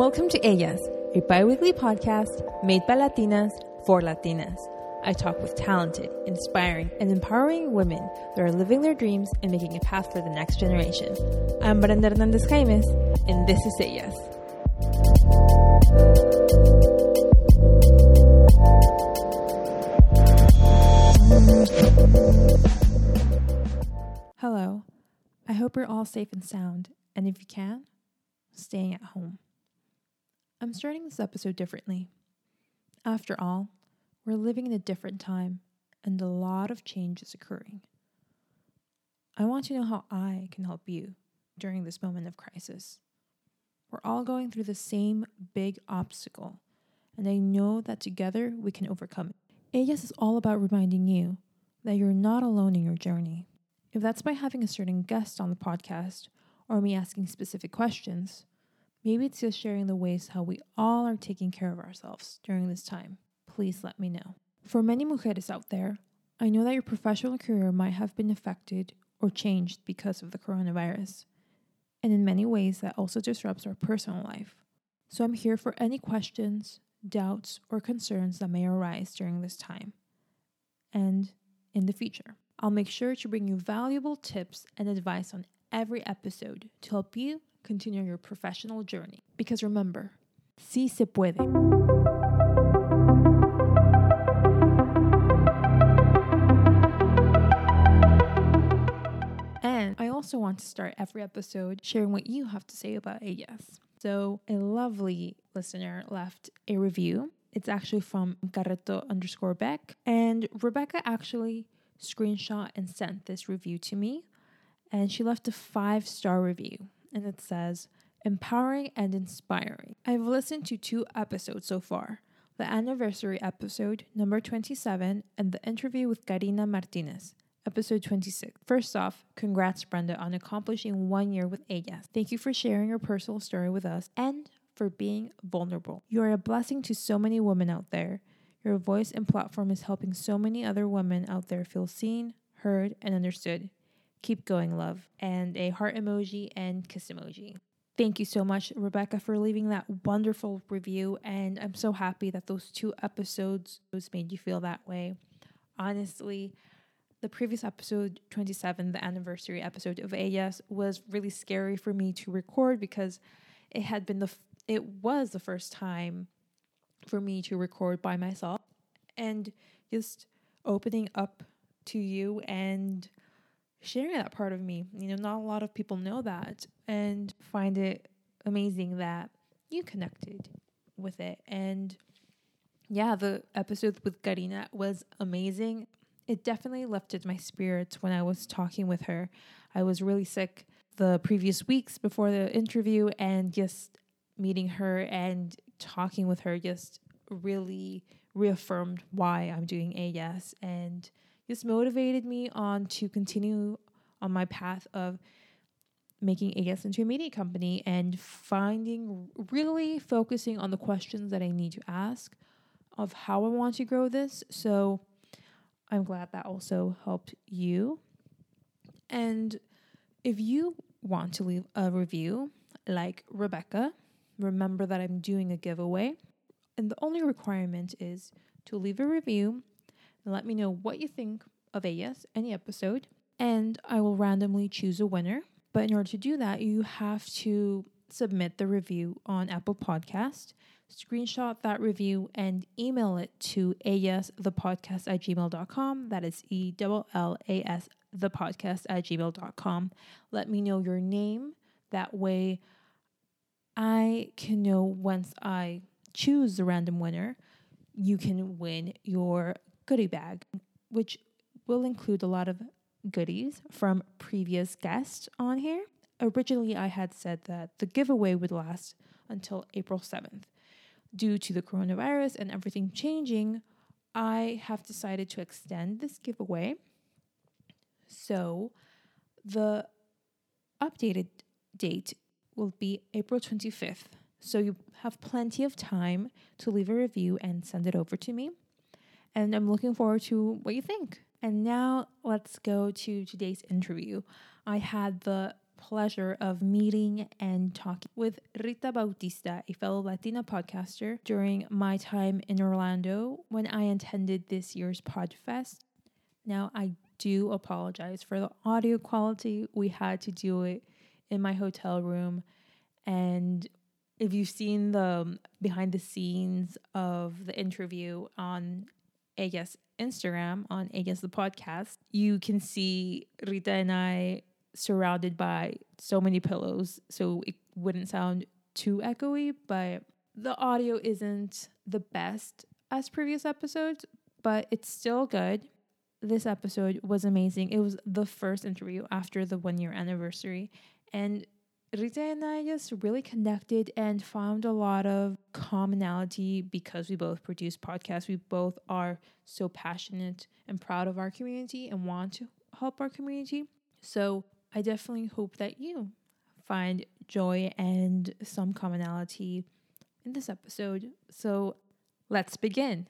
Welcome to Ellas, a bi weekly podcast made by Latinas for Latinas. I talk with talented, inspiring, and empowering women that are living their dreams and making a path for the next generation. I'm Brenda Hernandez Jaimes, and this is Ellas. Hello. I hope you're all safe and sound, and if you can, staying at home. I'm starting this episode differently. After all, we're living in a different time and a lot of change is occurring. I want to know how I can help you during this moment of crisis. We're all going through the same big obstacle, and I know that together we can overcome it. Ellas is all about reminding you that you're not alone in your journey. If that's by having a certain guest on the podcast or me asking specific questions, Maybe it's just sharing the ways how we all are taking care of ourselves during this time. Please let me know. For many mujeres out there, I know that your professional career might have been affected or changed because of the coronavirus. And in many ways, that also disrupts our personal life. So I'm here for any questions, doubts, or concerns that may arise during this time and in the future. I'll make sure to bring you valuable tips and advice on every episode to help you continue your professional journey. Because remember, sí se puede. And I also want to start every episode sharing what you have to say about Ellas. So, a lovely listener left a review. It's actually from Carreto underscore Beck. And Rebecca actually screenshot and sent this review to me. And she left a five star review and it says, empowering and inspiring. I've listened to two episodes so far the anniversary episode, number 27, and the interview with Karina Martinez, episode 26. First off, congrats, Brenda, on accomplishing one year with Ellas. Thank you for sharing your personal story with us and for being vulnerable. You are a blessing to so many women out there. Your voice and platform is helping so many other women out there feel seen, heard, and understood. Keep going, love. And a heart emoji and kiss emoji. Thank you so much, Rebecca, for leaving that wonderful review. And I'm so happy that those two episodes made you feel that way. Honestly, the previous episode 27, the anniversary episode of Ellas, was really scary for me to record because it had been the f- it was the first time for me to record by myself and just opening up to you and sharing that part of me. You know, not a lot of people know that and find it amazing that you connected with it. And yeah, the episode with Karina was amazing. It definitely lifted my spirits when I was talking with her. I was really sick the previous weeks before the interview, and just meeting her and talking with her just really reaffirmed why I'm doing Ellas and this motivated me on to continue on my path of making Ellas into a media company and finding really focusing on the questions that I need to ask of how I want to grow this. So I'm glad that also helped you. And if you want to leave a review like Rebecca, remember that I'm doing a giveaway. And the only requirement is to leave a review let me know what you think of Ellas, any episode, and I will randomly choose a winner. But in order to do that, you have to submit the review on Apple Podcast, screenshot that review, and email it to ellasthepodcast at gmail.com. That is E L L A S the podcast at gmail.com. Let me know your name. That way I can know once I choose the random winner, you can win your goodie bag, which will include a lot of goodies from previous guests on here. Originally, I had said that the giveaway would last until April 7th. Due to the coronavirus and everything changing, I have decided to extend this giveaway. So, the updated date will be April 25th. So, you have plenty of time to leave a review and send it over to me and I'm looking forward to what you think. And now let's go to today's interview. I had the pleasure of meeting and talking with Rita Bautista, a fellow Latina podcaster, during my time in Orlando when I attended this year's PodFest. Now, I do apologize for the audio quality. We had to do it in my hotel room. And if you've seen the um, behind the scenes of the interview on Ellas Instagram, on Ellas the podcast, you can see Rita and I surrounded by so many pillows, so it wouldn't sound too echoey, but the audio isn't the best as previous episodes, but it's still good. This episode was amazing. It was the first interview after the one year anniversary, and Rita and I just really connected and found a lot of commonality because we both produce podcasts. We both are so passionate and proud of our community and want to help our community. So I definitely hope that you find joy and some commonality in this episode. So let's begin.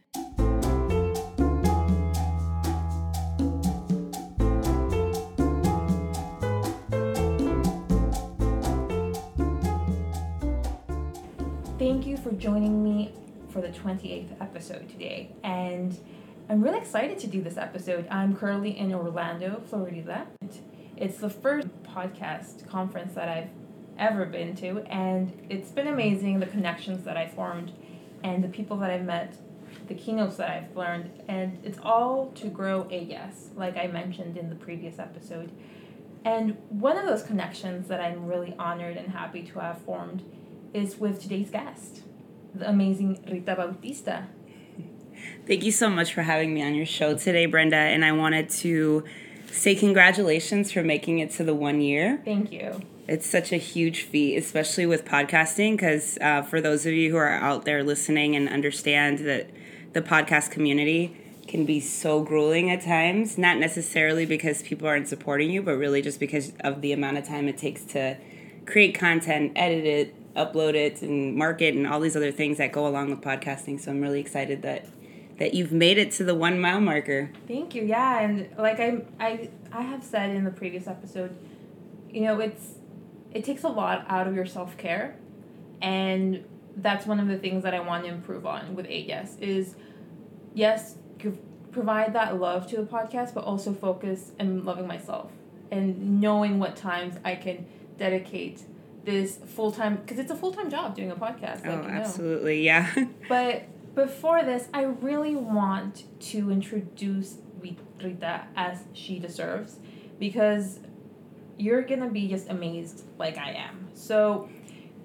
For joining me for the 28th episode today. And I'm really excited to do this episode. I'm currently in Orlando, Florida. It's the first podcast conference that I've ever been to, and it's been amazing the connections that I formed and the people that I've met, the keynotes that I've learned, and it's all to grow Ellas, like I mentioned in the previous episode. And one of those connections that I'm really honored and happy to have formed is with today's guest, the amazing Rita Bautista. Thank you so much for having me on your show today, Brenda. And I wanted to say congratulations for making it to the one year. Thank you. It's such a huge feat, especially with podcasting, because uh, for those of you who are out there listening and understand that the podcast community can be so grueling at times, not necessarily because people aren't supporting you, but really just because of the amount of time it takes to create content, edit it, upload it, and market, and all these other things that go along with podcasting. So I'm really excited that that you've made it to the one mile marker. Thank you. Yeah, and like I I I have said in the previous episode, you know, it's it takes a lot out of your self care, and that's one of the things that I want to improve on with Ellas is, yes, provide that love to the podcast, but also focus and loving myself and knowing what times I can dedicate this full time because it's a full time job doing a podcast. Like, oh, absolutely, know. yeah. but before this, I really want to introduce Rita as she deserves because you're gonna be just amazed like I am. So,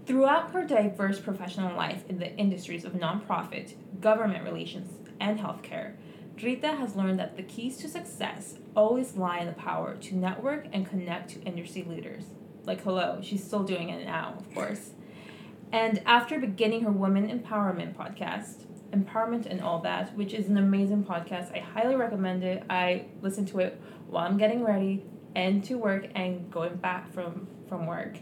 throughout her diverse professional life in the industries of nonprofit, government relations, and healthcare, Rita has learned that the keys to success always lie in the power to network and connect to industry leaders. Like, hello, she's still doing it now, of course. And after beginning her Women Empowerment podcast, Empowerment and All That, which is an amazing podcast. I highly recommend it. I listen to it while I'm getting ready and to work and going back from, from work.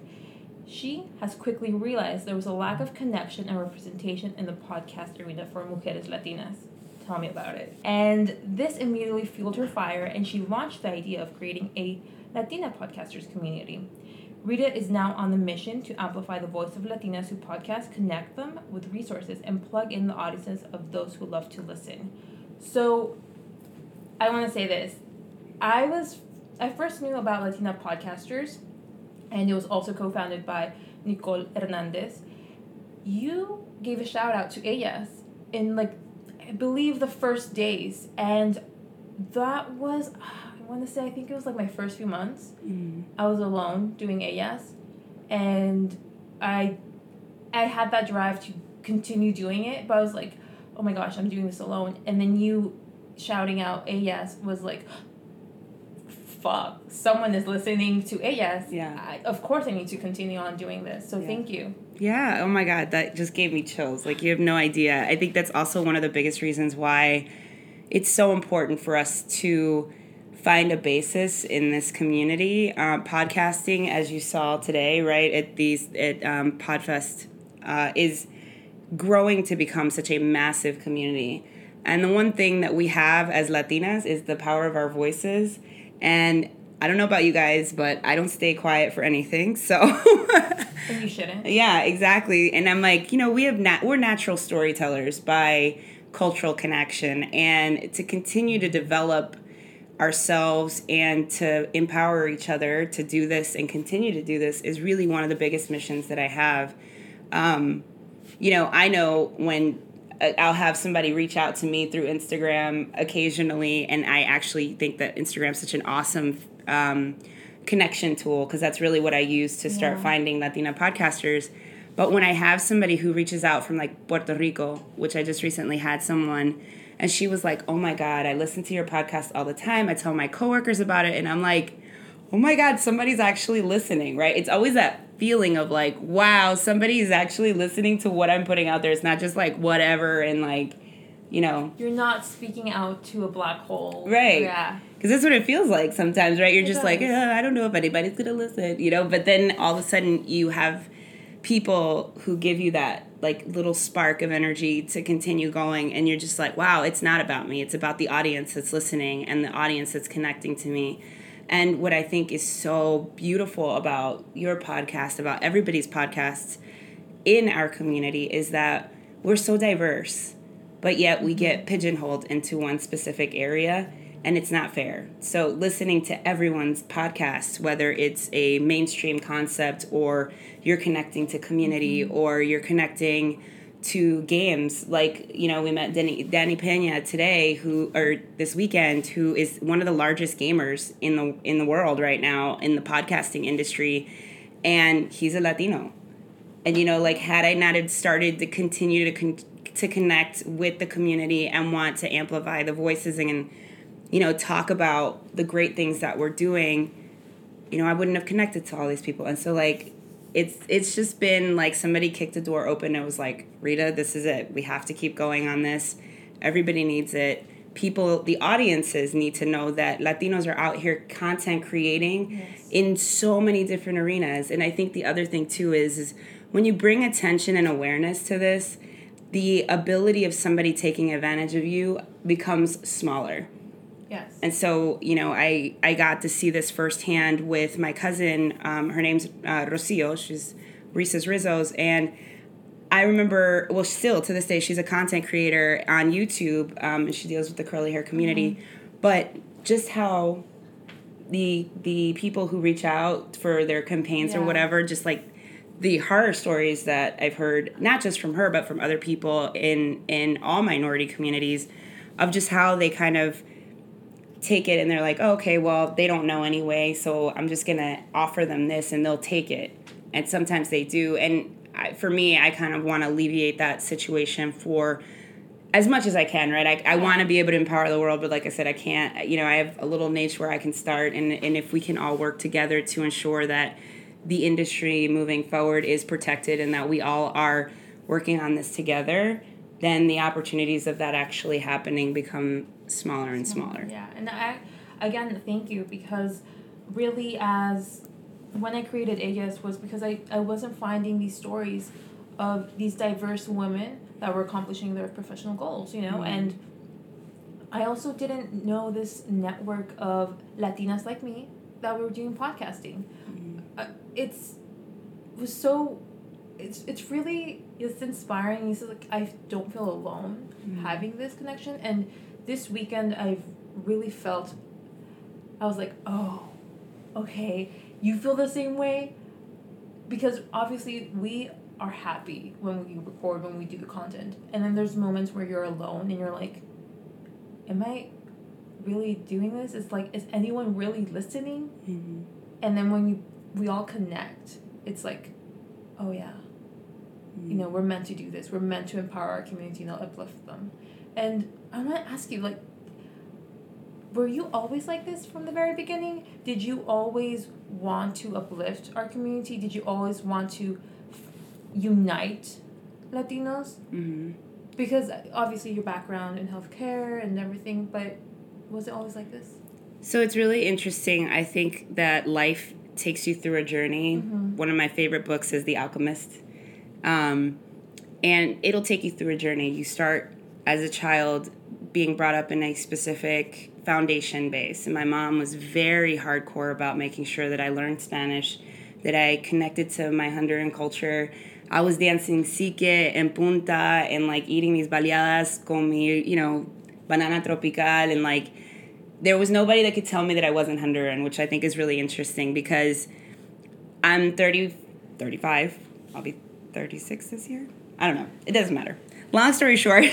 She has quickly realized there was a lack of connection and representation in the podcast arena for Mujeres Latinas. Tell me about it. And this immediately fueled her fire, and she launched the idea of creating a Latina podcasters community. Rita is now on the mission to amplify the voice of Latinas who podcast, connect them with resources, and plug in the audiences of those who love to listen. So, I want to say this. I was I first knew about Latina podcasters, and it was also co-founded by Nicole Hernandez. You gave a shout out to Ellas in like I believe the first days, and that was want to say I think it was like my first few months. Mm. I was alone doing Ellas, and I I had that drive to continue doing it, but I was like, oh my gosh, I'm doing this alone. And then you shouting out Ellas was like, fuck, someone is listening to Ellas. Yeah. I, of course, I need to continue on doing this. So yeah. thank you. Yeah. Oh my God, that just gave me chills. Like you have no idea. I think that's also one of the biggest reasons why it's so important for us to find a basis in this community. Uh, podcasting, as you saw today, right at these at um, Podfest, uh, is growing to become such a massive community. And the one thing that we have as Latinas is the power of our voices. And I don't know about you guys, but I don't stay quiet for anything. So you shouldn't. yeah, exactly. And I'm like, you know, we have nat- we're natural storytellers by cultural connection and to continue to develop ourselves and to empower each other to do this and continue to do this is really one of the biggest missions that I have. Um, you know, I know when uh, I'll have somebody reach out to me through Instagram occasionally, and I actually think that Instagram's such an awesome um, connection tool because that's really what I use to start Yeah. finding Latina podcasters. But when I have somebody who reaches out from like Puerto Rico, which I just recently had someone, and she was like, "Oh my God, I listen to your podcast all the time. I tell my coworkers about it," and I'm like, "Oh my God, somebody's actually listening!" Right? It's always that feeling of like, "Wow, somebody's actually listening to what I'm putting out there." It's not just like whatever and like, you know, You're not speaking out to a black hole. Right. Yeah. because that's what it feels like sometimes, right? You're It just like, does. "Uh, I don't know if anybody's gonna listen, you know. But then all of a sudden, you have people who give you that like little spark of energy to continue going, and you're just like, wow, it's not about me. It's about the audience that's listening and the audience that's connecting to me. And what I think is so beautiful about your podcast, about everybody's podcasts in our community, is that we're so diverse but yet we get mm-hmm. pigeonholed into one specific area and it's not fair. So listening to everyone's podcast, whether it's a mainstream concept or you're connecting to community mm-hmm. or you're connecting to games like you know we met Danny, Danny Pena today who or this weekend who is one of the largest gamers in the in the world right now in the podcasting industry and he's a Latino and you know like had i not had started to continue to con- to connect with the community and want to amplify the voices and you know talk about the great things that we're doing you know i wouldn't have connected to all these people. And so like it's it's just been like somebody kicked the door open and was like rita this is it. We have to keep going on this. Everybody needs it. People the audiences need to know that latinos are out here content creating Yes. in so many different arenas. And i think the other thing too is is when you bring attention and awareness to this the ability of somebody taking advantage of you becomes smaller Yes. and so you know i i got to see this firsthand with my cousin um, her name's uh, rocio she's reese's rizzo's and i remember well still to this day she's a content creator on youtube um, and she deals with the curly hair community. But just how the the people who reach out for their campaigns or whatever just like the horror stories that I've heard, not just from her, but from other people in in all minority communities, of just how they kind of take it and they're like, oh, okay, well, they don't know anyway, so I'm just gonna offer them this and they'll take it. And sometimes they do. And I, for me, I kind of want to alleviate that situation for as much as I can, right? I, I want to be able to empower the world, but like I said, I can't. You know, I have a little niche where I can start, and and if we can all work together to ensure that the industry moving forward is protected and that we all are working on this together, then the opportunities of that actually happening become smaller and smaller. Yeah, and I again thank you because really as when I created Ellas was because I, I wasn't finding these stories of these diverse women that were accomplishing their professional goals, you know, Mhm. and I also didn't know this network of Latinas like me that were doing podcasting. Uh, it's it was so it's it's really it's inspiring. It's like I don't feel alone Mhm. having this connection, and this weekend I've really felt. I was like, oh, okay, you feel the same way, because obviously we are happy when we record when we do the content, and then there's moments where you're alone and you're like, am I really doing this? It's like, is anyone really listening? Mhm. and then when you we all connect it's like oh yeah you know we're meant to do this we're meant to empower our community and uplift them and i want to ask you like were you always like this from the very beginning did you always want to uplift our community did you always want to f- unite latinos Mhm. because obviously your background in healthcare and everything but was it always like this So it's really interesting. I think that life takes you through a journey. Mhm. One of my favorite books is The Alchemist. Um, and it'll take you through a journey. You start as a child being brought up in a specific foundation base. And my mom was very hardcore about making sure that I learned Spanish, that I connected to my Honduran culture. I was dancing sique and punta and like eating these baleadas con mi, you know, banana tropical and like there was nobody that could tell me that I wasn't Honduran, which I think is really interesting because I'm 30, 35. I'll be 36 this year. I don't know. It doesn't matter. Long story short,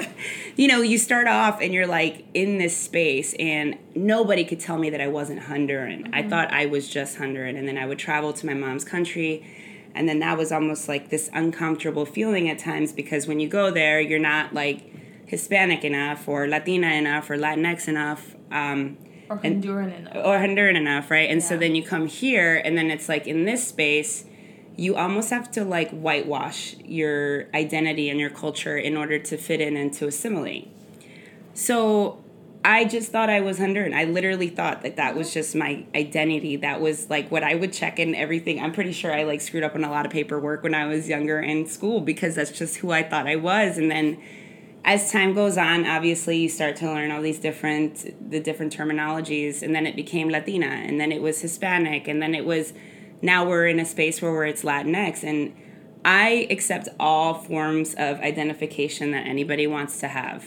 you know, you start off and you're like in this space, and nobody could tell me that I wasn't Honduran. Mm-hmm. I thought I was just Honduran. And then I would travel to my mom's country. And then that was almost like this uncomfortable feeling at times because when you go there, you're not like Hispanic enough or Latina enough or Latinx enough. Um, or Honduran and, enough. Or Honduran enough, right? And yeah. so then you come here, and then it's like in this space, you almost have to like whitewash your identity and your culture in order to fit in and to assimilate. So I just thought I was Honduran. I literally thought that that was just my identity. That was like what I would check in everything. I'm pretty sure I like screwed up on a lot of paperwork when I was younger in school because that's just who I thought I was. And then as time goes on, obviously you start to learn all these different the different terminologies, and then it became Latina, and then it was Hispanic, and then it was now we're in a space where it's Latinx, and I accept all forms of identification that anybody wants to have.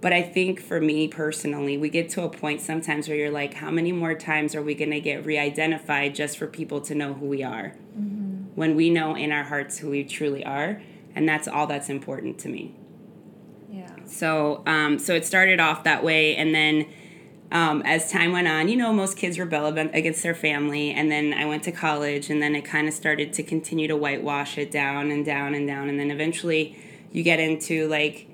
But I think for me personally, we get to a point sometimes where you're like, how many more times are we going to get re identified just for people to know who we are? Mm-hmm. When we know in our hearts who we truly are. And that's all that's important to me. Yeah. So um, so it started off that way, and then um, as time went on, you know, most kids rebel against their family, and then I went to college, and then it kind of started to continue to whitewash it down and down and down, and then eventually you get into like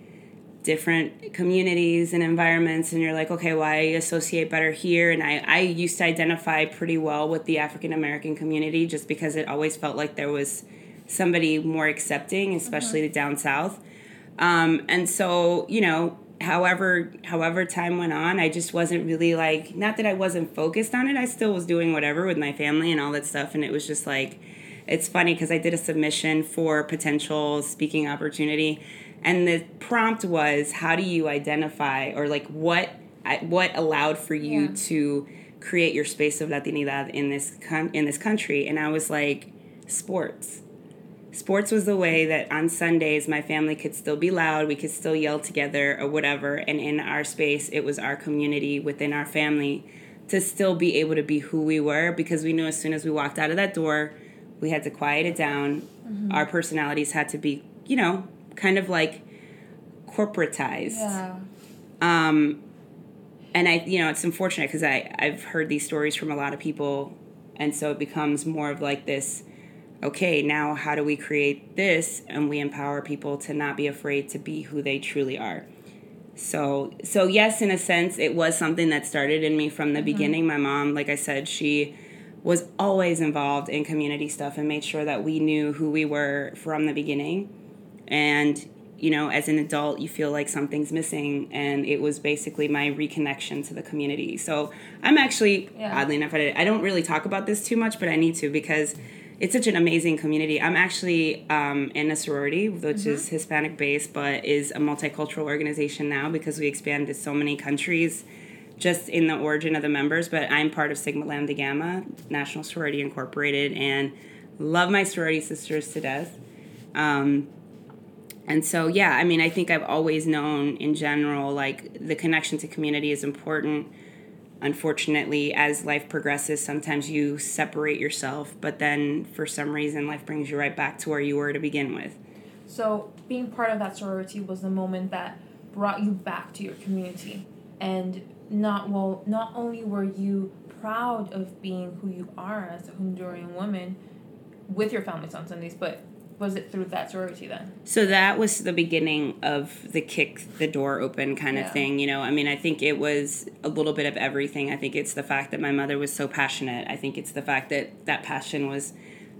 different communities and environments and you're like okay well i associate better here and i, I used to identify pretty well with the african american community just because it always felt like there was somebody more accepting especially mm-hmm. down south um, and so, you know, however however time went on, I just wasn't really like not that I wasn't focused on it. I still was doing whatever with my family and all that stuff and it was just like it's funny because I did a submission for potential speaking opportunity and the prompt was how do you identify or like what what allowed for you yeah. to create your space of latinidad in this in this country and I was like sports sports was the way that on Sundays my family could still be loud, we could still yell together or whatever. And in our space, it was our community within our family to still be able to be who we were because we knew as soon as we walked out of that door, we had to quiet it down. Mm-hmm. Our personalities had to be, you know, kind of like corporatized. Yeah. Um, and I, you know, it's unfortunate because I I've heard these stories from a lot of people, and so it becomes more of like this okay, now how do we create this and we empower people to not be afraid to be who they truly are. So so yes, in a sense it was something that started in me from the mm-hmm. beginning. My mom, like I said, she was always involved in community stuff and made sure that we knew who we were from the beginning. And you know, as an adult, you feel like something's missing, and it was basically my reconnection to the community. So I'm actually, yeah. oddly enough, I don't really talk about this too much, but I need to because it's such an amazing community. I'm actually um, in a sorority, which mm-hmm. is Hispanic based, but is a multicultural organization now because we expanded to so many countries just in the origin of the members. But I'm part of Sigma Lambda Gamma, National Sorority Incorporated, and love my sorority sisters to death. Um, and so, yeah, I mean, I think I've always known in general, like the connection to community is important unfortunately, as life progresses, sometimes you separate yourself, but then for some reason, life brings you right back to where you were to begin with. So, being part of that sorority was the moment that brought you back to your community. And not well, not only were you proud of being who you are as a Honduran woman with your families on Sundays, but was it through that sorority then? So that was the beginning of the kick the door open kind of thing. You know, I mean, I think it was a little bit of everything. I think it's the fact that my mother was so passionate. I think it's the fact that that passion was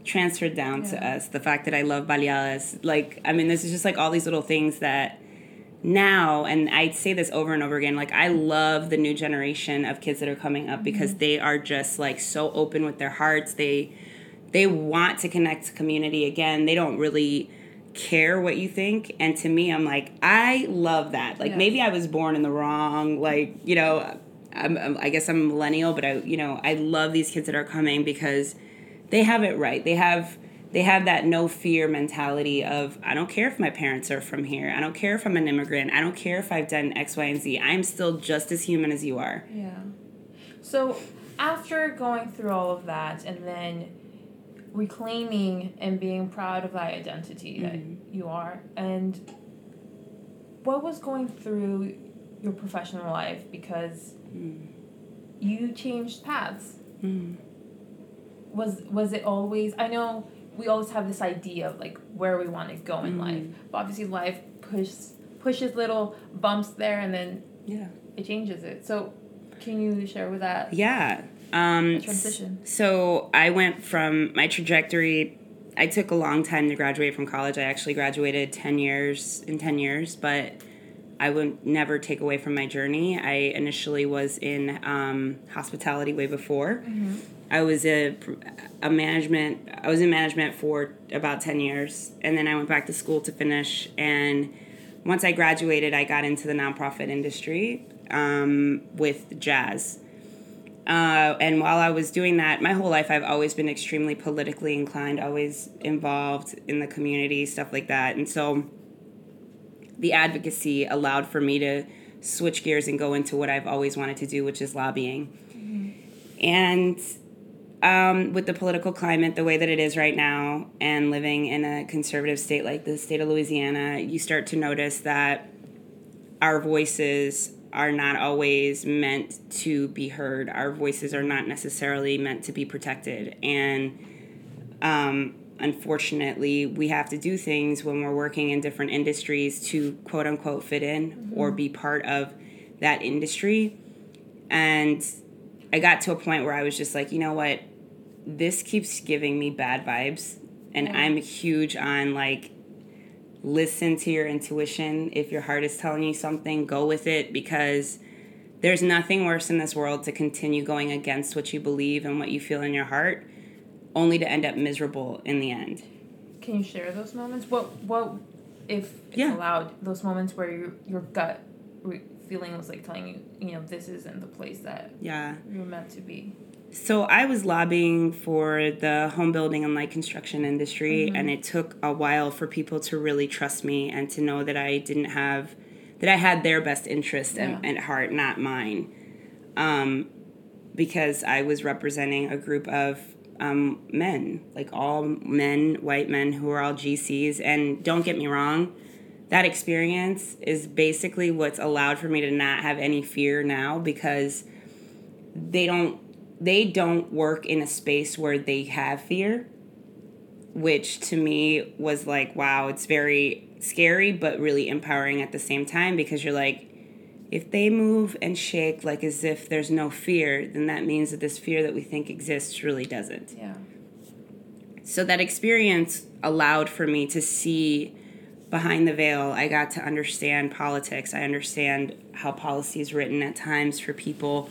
transferred down yeah. to us. The fact that I love baleadas. Like, I mean, this is just like all these little things that now, and I say this over and over again, like I love the new generation of kids that are coming up mm-hmm. because they are just like so open with their hearts. They they want to connect to community again. They don't really care what you think. And to me i'm like i love that. Like Yeah. maybe i was born in the wrong like you know I'm, I'm- i guess i'm a millennial but i you know i love these kids that are coming because they have it right. They have they have that no fear mentality of i don't care if my parents are from here. I don't care if i'm an immigrant. I don't care if i've done x y and z. I'm still just as human as you are. Yeah. So after going through all of that and then reclaiming and being proud of that identity that mm-hmm. you are. And what was going through your professional life because mm-hmm. you changed paths? Mm-hmm. Was was it always i know we always have this idea of like where we want to go in life but obviously life pushes pushes little bumps there and then yeah. it changes it. So, can you share with that? Yeah. Um, transition? So I went from my trajectory. I took a long time to graduate from college. I actually graduated ten years in ten years, but I would never take away from my journey. I initially was in um, hospitality way before. I was a, a management. I was in management for about ten years, and then I went back to school to finish. And once I graduated, I got into the nonprofit industry um, with jazz. Uh, and while I was doing that, my whole life I've always been extremely politically inclined, always involved in the community, stuff like that. And so the advocacy allowed for me to switch gears and go into what I've always wanted to do, which is lobbying. And um, with the political climate the way that it is right now, and living in a conservative state like the state of Louisiana, you start to notice that our voices are not always meant to be heard. Our voices are not necessarily meant to be protected. And um, unfortunately, we have to do things when we're working in different industries to quote unquote fit in or be part of that industry. And I got to a point where I was just like, you know what? This keeps giving me bad vibes. And Yeah. I'm huge on like, listen to your intuition. If your heart is telling you something, go with it because there's nothing worse in this world to continue going against what you believe and what you feel in your heart, only to end up miserable in the end. Can you share those moments? What what if it's Yeah. allowed? Those moments where your your gut re- feeling was like telling you, you know, this isn't the place that Yeah. you're meant to be. So I was lobbying for the home building and light construction industry, and it took a while for people to really trust me and to know that I didn't have, that I had their best interest at- Yeah. at heart, not mine, um, because I was representing a group of um, men, like all men, white men who are all GCs. And don't get me wrong, that experience is basically what's allowed for me to not have any fear now because they don't they don't work in a space where they have fear which to me was like wow it's very scary but really empowering at the same time because you're like if they move and shake like as if there's no fear then that means that this fear that we think exists really doesn't Yeah. so that experience allowed for me to see behind the veil. I got to understand politics. I understand how policy is written at times for people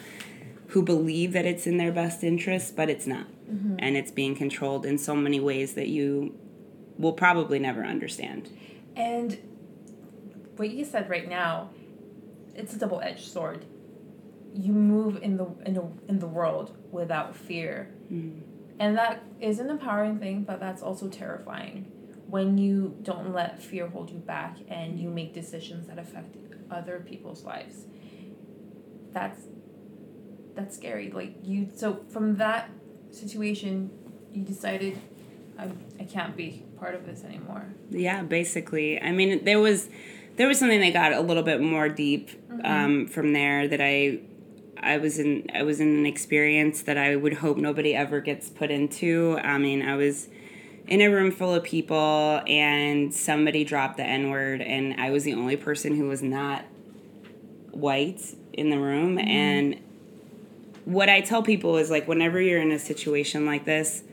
who believe that it's in their best interest, but it's not. Mm-hmm. And it's being controlled in so many ways that you will probably never understand. And what you said right now, it's a double edged sword. You move in the in the in the world without fear. Mm-hmm. And that is an empowering thing, but that's also terrifying when you don't let fear hold you back and you make decisions that affect other people's lives. That's that's scary. Like you so from that situation you decided I I can't be part of this anymore. Yeah, basically. I mean, there was there was something that got a little bit more deep um, from there that I I was in I was in an experience that I would hope nobody ever gets put into. I mean, I was in a room full of people and somebody dropped the N word and I was the only person who was not white in the room and what I tell people is like whenever you're in a situation like this,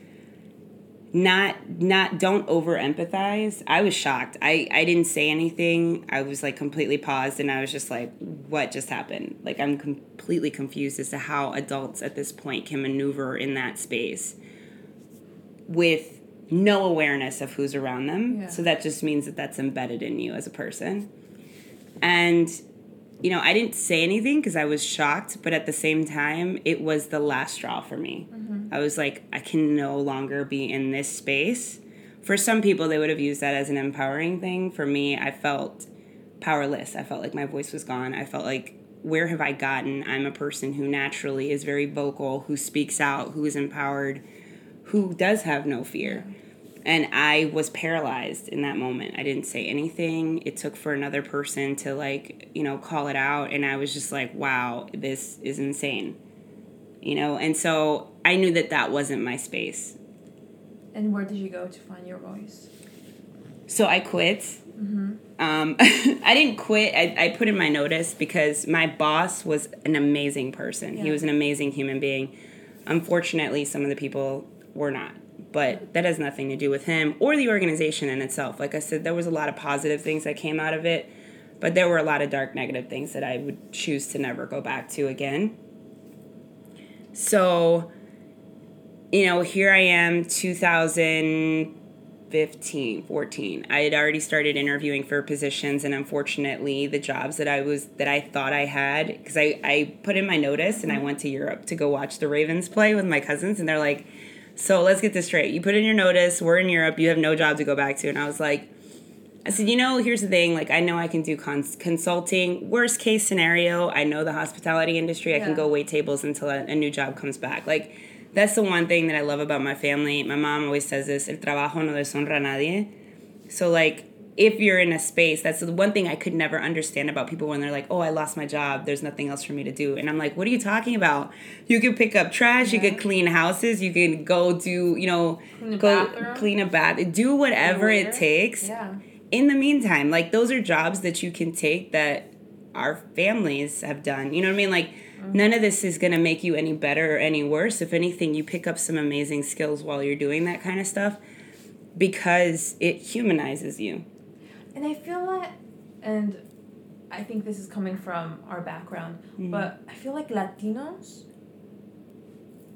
not not don't over empathize i was shocked i i didn't say anything i was like completely paused and i was just like what just happened like i'm completely confused as to how adults at this point can maneuver in that space with no awareness of who's around them. Yeah. So that just means that that's embedded in you as a person. And you know, I didn't say anything because I was shocked, but at the same time, it was the last straw for me. Mm-hmm. I was like, I can no longer be in this space. For some people, they would have used that as an empowering thing. For me, I felt powerless. I felt like my voice was gone. I felt like, where have I gotten? I'm a person who naturally is very vocal, who speaks out, who is empowered, who does have no fear. And I was paralyzed in that moment. I didn't say anything. It took for another person to, like, you know, call it out. And I was just like, wow, this is insane. You know, and so I knew that that wasn't my space. And where did you go to find your voice? So I quit. Um, I didn't quit. I, I put in my notice because my boss was an amazing person. He was an amazing human being. Unfortunately, some of the people were not. But that has nothing to do with him or the organization in itself. Like I said, there was a lot of positive things that came out of it, but there were a lot of dark negative things that I would choose to never go back to again. So, you know, here I am, 2015, 14. I had already started interviewing for positions, and unfortunately, the jobs that I was that I thought I had, because I I put in my notice and I went to Europe to go watch the Ravens play with my cousins, and they're like, "So let's get this straight. You put in your notice. We're in Europe. You have no job to go back to." And I was like. I said, you know, here's the thing. Like, I know I can do cons- consulting. Worst case scenario, I know the hospitality industry. I can go wait tables until a, a new job comes back. Like, that's the one thing that I love about my family. My mom always says this: "El trabajo no deshonra a nadie." So, like, if you're in a space, that's the one thing I could never understand about people when they're like, "Oh, I lost my job. There's nothing else for me to do," and I'm like, "What are you talking about? You could pick up trash. You could clean houses. You can go do, you know, Clean a go bathroom. clean a bath. Do whatever it takes." Yeah. in the meantime, like those are jobs that you can take that our families have done. You know what I mean? Like mm-hmm. none of this is going to make you any better or any worse. If anything, you pick up some amazing skills while you're doing that kind of stuff because it humanizes you. And I feel that, and I think this is coming from our background, mm. but I feel like Latinos,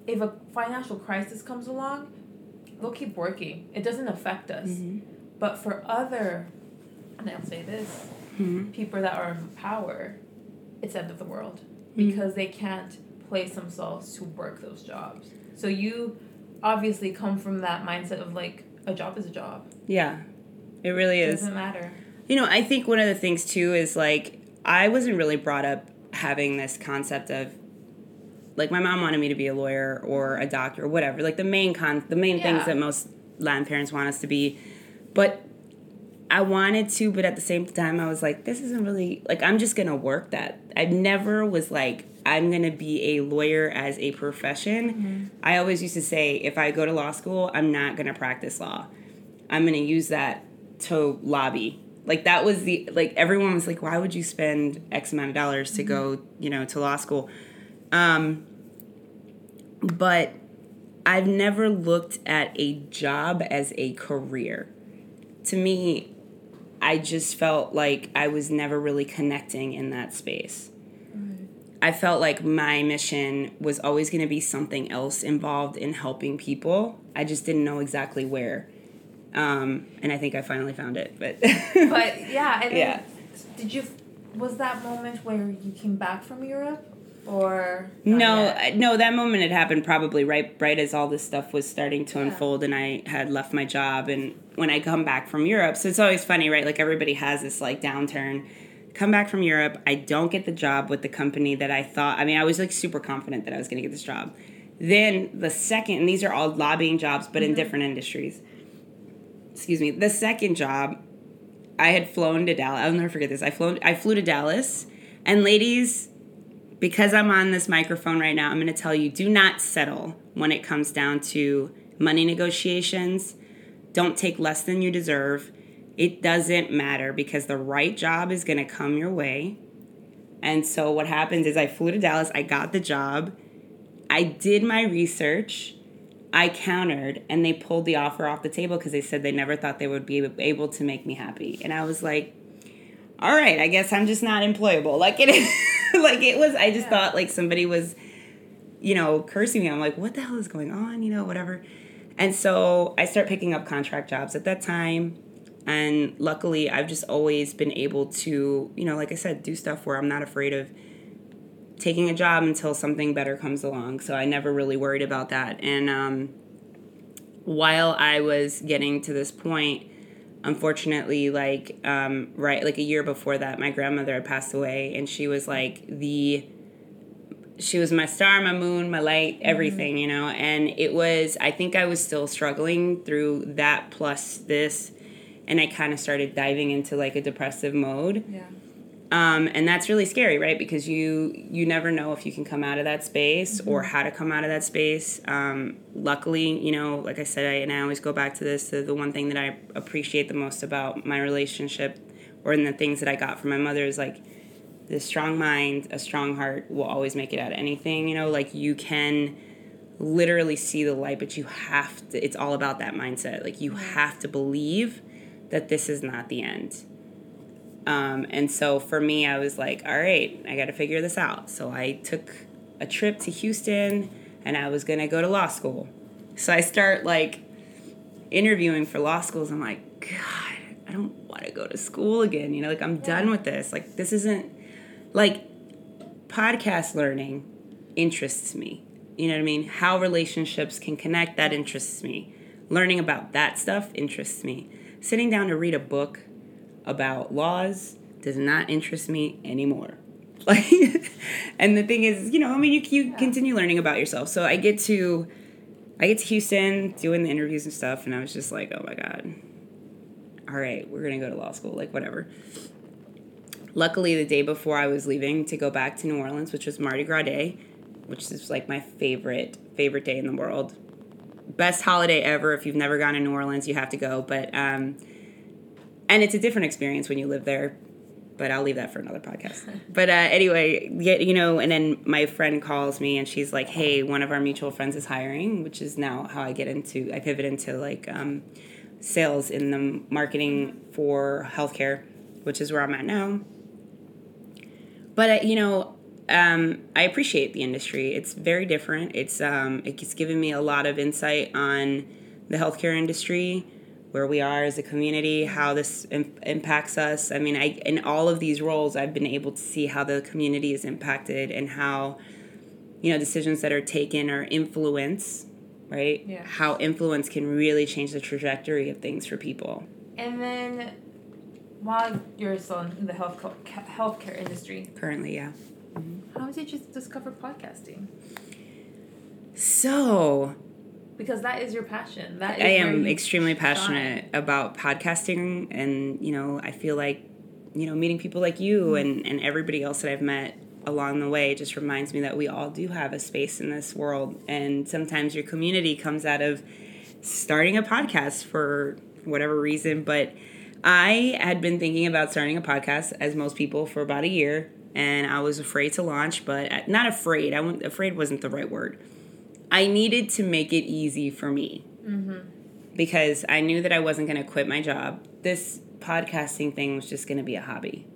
if a financial crisis comes along, they'll keep working. It doesn't affect us. Mm-hmm. But for other, and I'll say this, mm-hmm. people that are in power, it's end of the world mm. because they can't place themselves to work those jobs. So you obviously come from that mindset of like a job is a job. Yeah. It really is. doesn't matter. You know, I think one of the things too is like I wasn't really brought up having this concept of like my mom wanted me to be a lawyer or a doctor or whatever, like the main con the main Yeah. things that most Latin parents want us to be. But I wanted to, but at the same time I was like, this isn't really like I'm just gonna work that. I never was like I'm gonna be a lawyer as a profession. Mm-hmm. I always used to say if I go to law school, I'm not gonna practice law. I'm gonna use that to lobby. Like that was the like everyone was like, why would you spend X amount of dollars to go, you know, to law school? Um, but I've never looked at a job as a career. To me, I just felt like I was never really connecting in that space. I felt like my mission was always going to be something else involved in helping people. I just didn't know exactly where. Um, and I think I finally found it. But But yeah, and Yeah. did you? Was that moment where you came back from Europe, or no, yet? No, that moment had happened probably right, right as all this stuff was starting to Yeah. unfold, and I had left my job. And when I come back from Europe, so it's always funny, right? Like everybody has this like downturn. Come back from Europe, I don't get the job with the company that I thought. I mean, I was like super confident that I was going to get this job. Then the second, and these are all lobbying jobs, but in different industries. Excuse me. The second job, I had flown to Dallas. I'll never forget this. I flown. I flew to Dallas, and ladies, because I'm on this microphone right now, I'm going to tell you: do not settle when it comes down to money negotiations. Don't take less than you deserve. It doesn't matter because the right job is going to come your way. And so what happened is I flew to Dallas. I got the job. I did my research. I countered and they pulled the offer off the table because they said they never thought they would be able to make me happy. And I was like, all right, I guess I'm just not employable. Like it like it was I just Yeah. thought like somebody was you know, cursing me. I'm like, what the hell is going on? You know, whatever. And so I start picking up contract jobs at that time. And luckily, I've just always been able to, you know, like I said, do stuff where I'm not afraid of taking a job until something better comes along. So I never really worried about that. And um, while I was getting to this point, unfortunately, like um, right, like a year before that, my grandmother had passed away, and she was like the she was my star, my moon, my light, everything, mm-hmm. you know. And it was, I think I was still struggling through that plus this. And I kind of started diving into like a depressive mode. Yeah. Um, and that's really scary, right? Because you you never know if you can come out of that space mm-hmm. or how to come out of that space. Um, luckily, you know, like I said, I, and I always go back to this. The, the one thing that I appreciate the most about my relationship, or in the things that I got from my mother, is like the strong mind, a strong heart will always make it out of anything. You know, like you can literally see the light, but you have to. It's all about that mindset. Like you mm-hmm. have to believe that this is not the end um, and so for me, I was like, all right, I got to figure this out. So I took a trip to Houston and I was going to go to law school. So I start like interviewing for law schools. I'm like, God, I don't want to go to school again. You know, like I'm done with this. Like, this isn't like podcast learning interests me. You know what I mean? How relationships can connect, that interests me. Learning about that stuff interests me. Sitting down to read a book about laws does not interest me anymore. Like, and the thing is, you know, I mean, you you yeah. continue learning about yourself. So I get to, I get to Houston doing the interviews and stuff, and I was just like, oh my god, all right, we're gonna go to law school, like whatever. Luckily, the day before I was leaving to go back to New Orleans, which was Mardi Gras Day, which is like my favorite favorite day in the world, best holiday ever. If you've never gone to New Orleans, you have to go. But um, and it's a different experience when you live there but I'll leave that for another podcast. but uh, anyway, you know, and then my friend calls me and she's like, "Hey, one of our mutual friends is hiring," which is now how I get into I pivot into like um, sales in the marketing for healthcare, which is where I'm at now. But uh, you know, um, I appreciate the industry. It's very different. It's um, it's given me a lot of insight on the healthcare industry where we are as a community, how this Im- impacts us. I mean, I in all of these roles, I've been able to see how the community is impacted and how you know decisions that are taken or influence, right? Yeah. How influence can really change the trajectory of things for people. And then, while you're still in the health co- healthcare industry, currently, yeah. How did you discover podcasting? So, because that is your passion. That is I am extremely passionate shine. about podcasting, and you know, I feel like you know meeting people like you mm-hmm. and and everybody else that I've met along the way just reminds me that we all do have a space in this world, and sometimes your community comes out of starting a podcast for whatever reason, but. I had been thinking about starting a podcast, as most people, for about a year, and I was afraid to launch, but not afraid. I went, afraid wasn't the right word I needed to make it easy for me mm-hmm. because I knew that I wasn't going to quit my job. This podcasting thing was just going to be a hobby.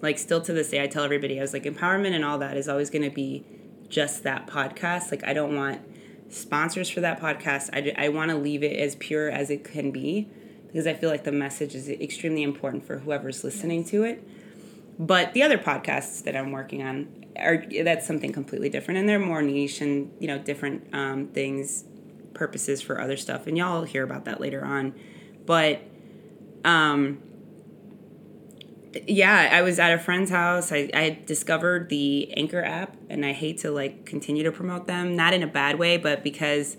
Like, still to this day, I tell everybody, I was like, empowerment and all that is always going to be just that podcast. Like, I don't want sponsors for that podcast. I, I want to leave it as pure as it can be because I feel like the message is extremely important for whoever's listening yes. to it. But the other podcasts that I'm working on, are that's something completely different, and they're more niche and you know different um, things, purposes for other stuff, and y'all hear about that later on. But, um, yeah, I was at a friend's house. I, I discovered the Anchor app, and I hate to like continue to promote them, not in a bad way, but because.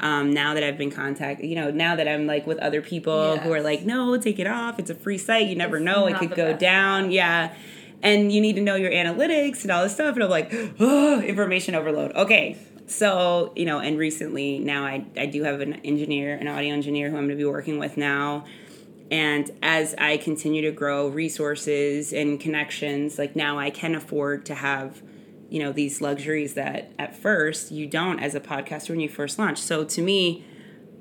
Um, now that I've been contacted, you know, now that I'm like with other people yes. who are like, no, take it off. It's a free site. You never it's know. It could go down. Yeah and you need to know your analytics and all this stuff. And I'm like, oh, information overload. Okay. So, you know, and recently now I, I do have an engineer, an audio engineer who I'm going to be working with now. And as I continue to grow resources and connections, like now I can afford to have, you know, these luxuries that at first you don't as a podcaster when you first launch. So to me,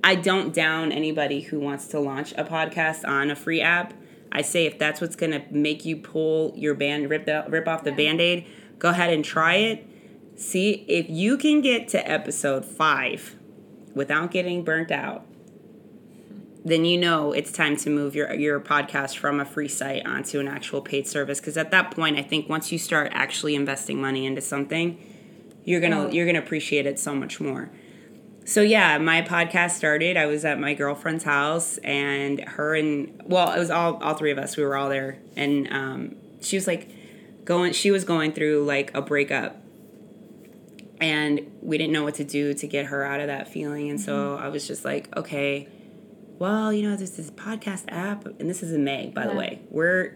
I don't down anybody who wants to launch a podcast on a free app I say if that's what's going to make you pull your band, rip, the, rip off the band aid, go ahead and try it. See if you can get to episode five without getting burnt out, then you know it's time to move your your podcast from a free site onto an actual paid service because at that point I think once you start actually investing money into something you're Oh. you're to appreciate it so much more. So yeah, my podcast started. I was at my girlfriend's house and her and well, it was all all three of us. We were all there. And um she was like going she was going through like a breakup. And we didn't know what to do to get her out of that feeling. And so i was just like okay well you know there's this podcast app and this is in may by the way. We're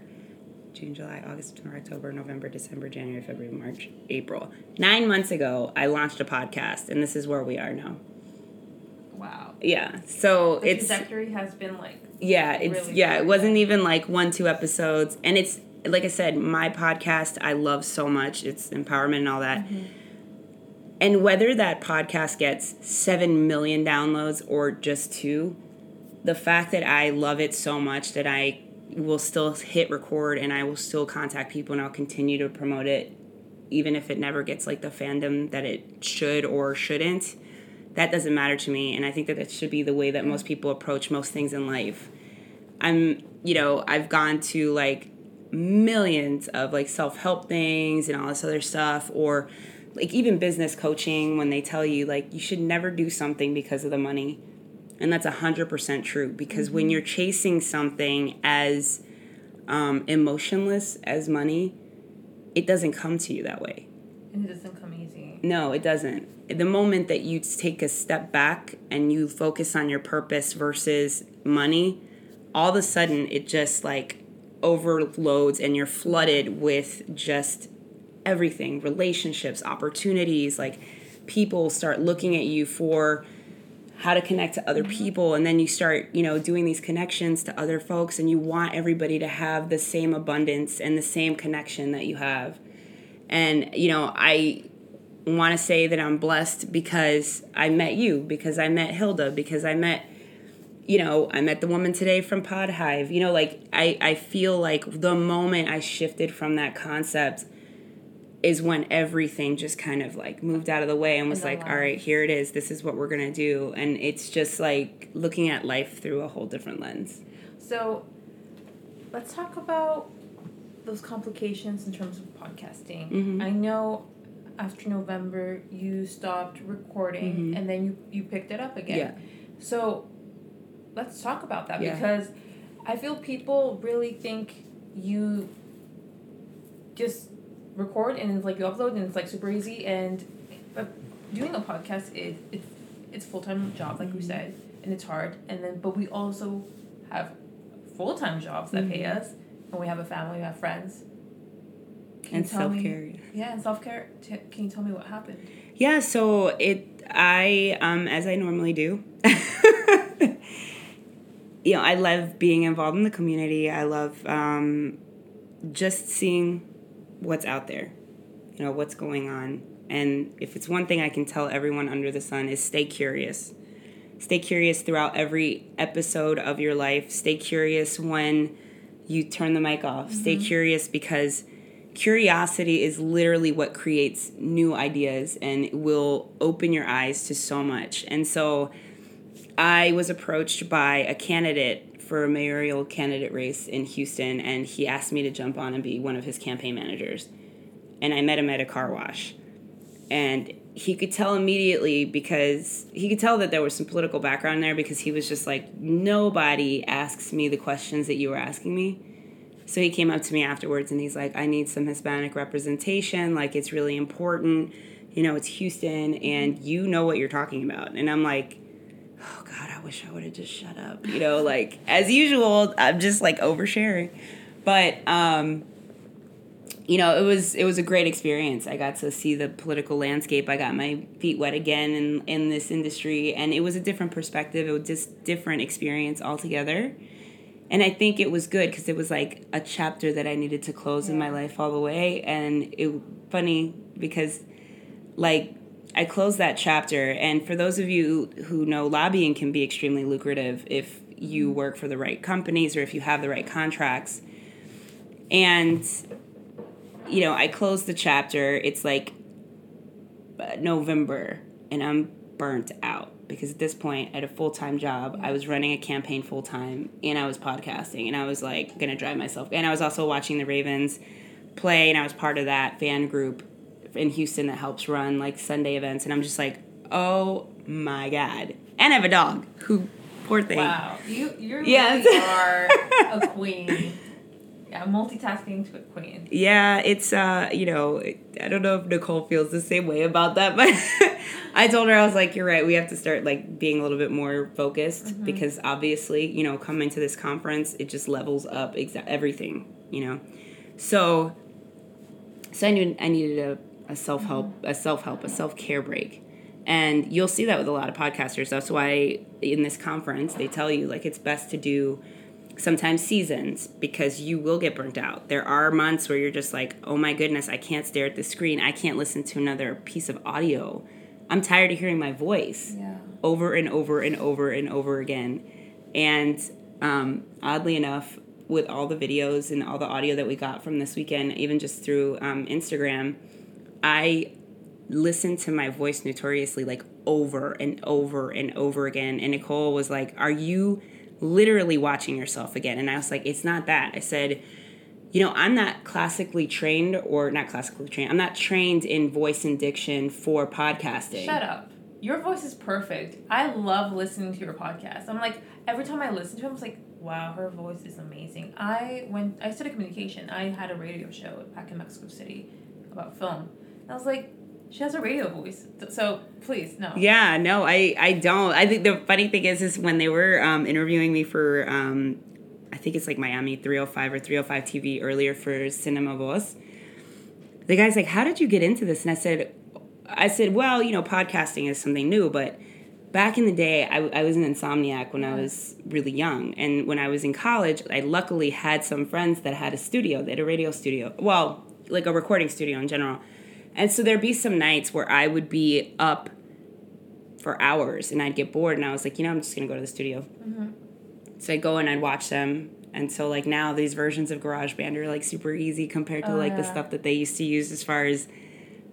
june july august september october november december january february march april. Nine months ago i launched a podcast and this is where we are now Wow. yeah so The it's trajectory has been like yeah it's really yeah it wasn't even like one two episodes and it's like i said my podcast i love so much it's empowerment and all that. Mm-hmm. And whether that podcast gets 7 million downloads or just two the fact that i love it so much that i will still hit record and i will still contact people and i'll continue to promote it even if it never gets like the fandom that it should or shouldn't that doesn't matter to me and i think that that should be the way that most people approach most things in life i'm you know i've gone to like millions of like self-help things and all this other stuff or like even business coaching when they tell you like you should never do something because of the money and that's 100% true because when you're chasing something as um, emotionless as money it doesn't come to you that way and it doesn't come easy. no, it doesn't. The moment that you take a step back and you focus on your purpose versus money, all of a sudden it just like overloads and you're flooded with just everything relationships, opportunities. Like people start looking at you for how to connect to other mm-hmm. people and then you start you know doing these connections to other folks and you want everybody to have the same abundance and the same connection that you have and you know i want to say that i'm blessed because i met you because i met hilda because i met you know i met the woman today from pod hive. You know like i i feel like the moment i shifted from that concept is when everything just kind of like moved out of the way and was like all right here it is. This is what we're gonna do. And it's just like looking at life through a whole different lens. So let's talk about those complications in terms of podcasting. Mhm. I know after November you stopped recording Mhm. and then you, you picked it up again. Yeah. So let's talk about that Yeah. because I feel people really think you just record and it's like you upload and it's like super easy and but doing a podcast is it's it's full time job like Mm-hmm. we said and it's hard and then but we also have full time jobs that pay Mhm. us and we have a family we have friends. Can and me- self-care Yeah, and self care. T- can you tell me what happened? Yeah, so it I um as I normally do. you know, I love being involved in the community. I love um just seeing what's out there. You know, what's going on. And if it's one thing I can tell everyone under the sun is stay curious. Stay curious throughout every episode of your life. Stay curious when you turn the mic off. Stay curious because curiosity is literally what creates new ideas and will open your eyes to so much. And so I was approached by a candidate for a mayoral candidate race in Houston, and he asked me to jump on and be one of his campaign managers. And I met him at a car wash. And he could tell immediately because he could tell that there was some political background there because he was just like, nobody asks me the questions that you were asking me. So he came up to me afterwards and he's like, I need some Hispanic representation. Like, it's really important. You know, it's Houston and you know what you're talking about. And I'm like, oh God, I wish I would have just shut up. You know, like, as usual, I'm just like oversharing. But, um, you know, it was it was a great experience. I got to see the political landscape. I got my feet wet again in in this industry, and it was a different perspective. It was just different experience altogether. And I think it was good because it was like a chapter that I needed to close in my life all the way. And it funny because like I closed that chapter. And for those of you who know, lobbying can be extremely lucrative if you work for the right companies or if you have the right contracts. And you know, I closed the chapter. It's like uh, November, and I'm burnt out because at this point I had a full time job. I was running a campaign full time and I was podcasting and I was like gonna drive myself. And I was also watching the Ravens play and I was part of that fan group in Houston that helps run like Sunday events. And I'm just like, oh my God. And I have a dog who, poor thing. Wow, you you Yes. really are a queen. Yeah, multitasking to a queen. Yeah, it's uh, you know, I don't know if Nicole feels the same way about that, but I told her I was like, you're right. We have to start like being a little bit more focused because obviously, you know, coming to this conference, it just levels up exa- everything, you know. So, so I knew I needed a, a self help, a self help, a self care break, and you'll see that with a lot of podcasters. That's why in this conference they tell you like it's best to do sometimes seasons because you will get burnt out. There are months where you're just like, oh my goodness, I can't stare at the screen. I can't listen to another piece of audio. I'm tired of hearing my voice Yeah. over and over and over and over again. And um, oddly enough, with all the videos and all the audio that we got from this weekend, even just through um, Instagram, I listened to my voice notoriously like over and over and over again. And Nicole was like, Are you literally watching yourself again? And I was like, It's not that. I said, you know, I'm not classically trained or not classically trained. I'm not trained in voice and diction for podcasting. Shut up. Your voice is perfect. I love listening to your podcast. I'm like every time I listen to him, it's like, wow, her voice is amazing. I went I studied communication. I had a radio show back in Mexico City about film. I was like, she has a radio voice. So please, no. Yeah, no, I I don't. I think the funny thing is is when they were um, interviewing me for um, I think it's like Miami 305 or 305 TV earlier for Cinema Voz. The guy's like, "How did you get into this?" And I said, "I said, well, you know, podcasting is something new, but back in the day, I, I was an insomniac when I was really young, and when I was in college, I luckily had some friends that had a studio, they had a radio studio, well, like a recording studio in general." And so there'd be some nights where I would be up for hours and I'd get bored and I was like, you know, I'm just gonna go to the studio. So I'd go and I'd watch them. And so like now these versions of GarageBand are like super easy compared to Oh, like the stuff that they used to use as far as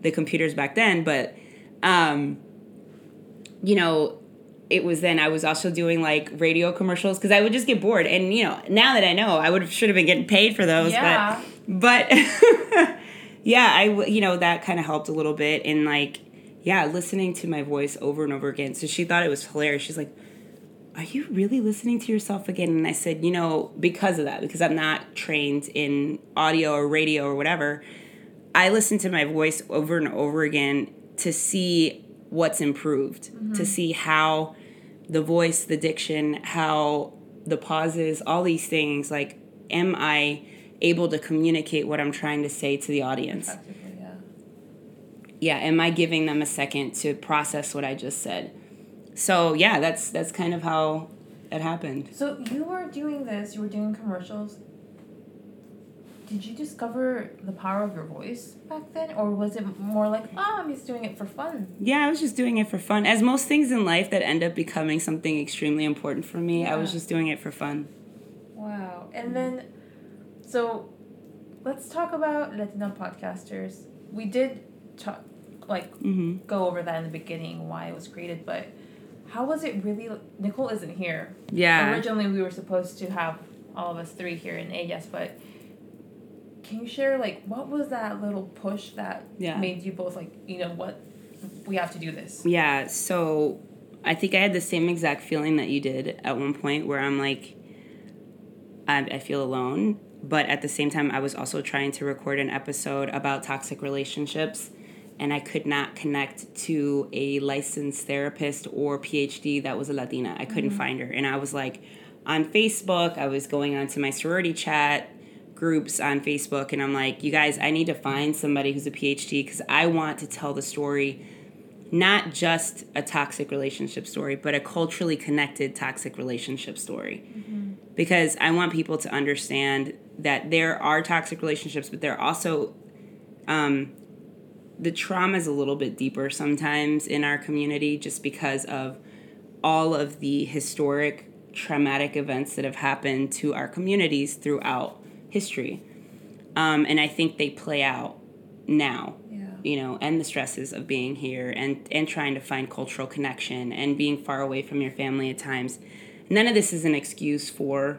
the computers back then. But um, you know, it was then I was also doing like radio commercials because I would just get bored. And you know, now that I know, I would have should have been getting paid for those. Yeah. But but yeah, I you know that kind of helped a little bit in like yeah listening to my voice over and over again. So she thought it was hilarious. She's like, "Are you really listening to yourself again?" And I said, "You know, because of that, because I'm not trained in audio or radio or whatever." I listen to my voice over and over again to see what's improved, mm-hmm. to see how the voice, the diction, how the pauses, all these things, like, am I able to communicate what I'm trying to say to the audience? Yeah. Yeah, am I giving them a second to process what I just said? So yeah, that's that's kind of how it happened. So you were doing this, you were doing commercials. Did you discover the power of your voice back then? Or was it more like, oh, I'm just doing it for fun? Yeah, I was just doing it for fun. As most things in life that end up becoming something extremely important for me, I was just doing it for fun. Wow. And then, so let's talk about Latina podcasters. We did talk, like, hmm go over that in the beginning, why it was created, but how was it really? Nicole isn't here. Yeah. Originally, we were supposed to have all of us three here in Ellas, but can you share, like, what was that little push that Yeah. made you both, like, you know, what? We have to do this. Yeah, so I think I had the same exact feeling that you did at one point where I'm like, I, I feel alone. But at the same time, I was also trying to record an episode about toxic relationships, and I could not connect to a licensed therapist or PhD that was a Latina. I couldn't mm-hmm. find her. And I was like, on Facebook, I was going onto my sorority chat groups on Facebook, and I'm like, you guys, I need to find somebody who's a PhD because I want to tell the story not just a toxic relationship story, but a culturally connected toxic relationship story. Mm-hmm. Because I want people to understand that there are toxic relationships, but there are also um, the trauma is a little bit deeper sometimes in our community just because of all of the historic traumatic events that have happened to our communities throughout history. Um, and I think they play out now Yeah. you know, and the stresses of being here and and trying to find cultural connection and being far away from your family at times. None of this is an excuse for,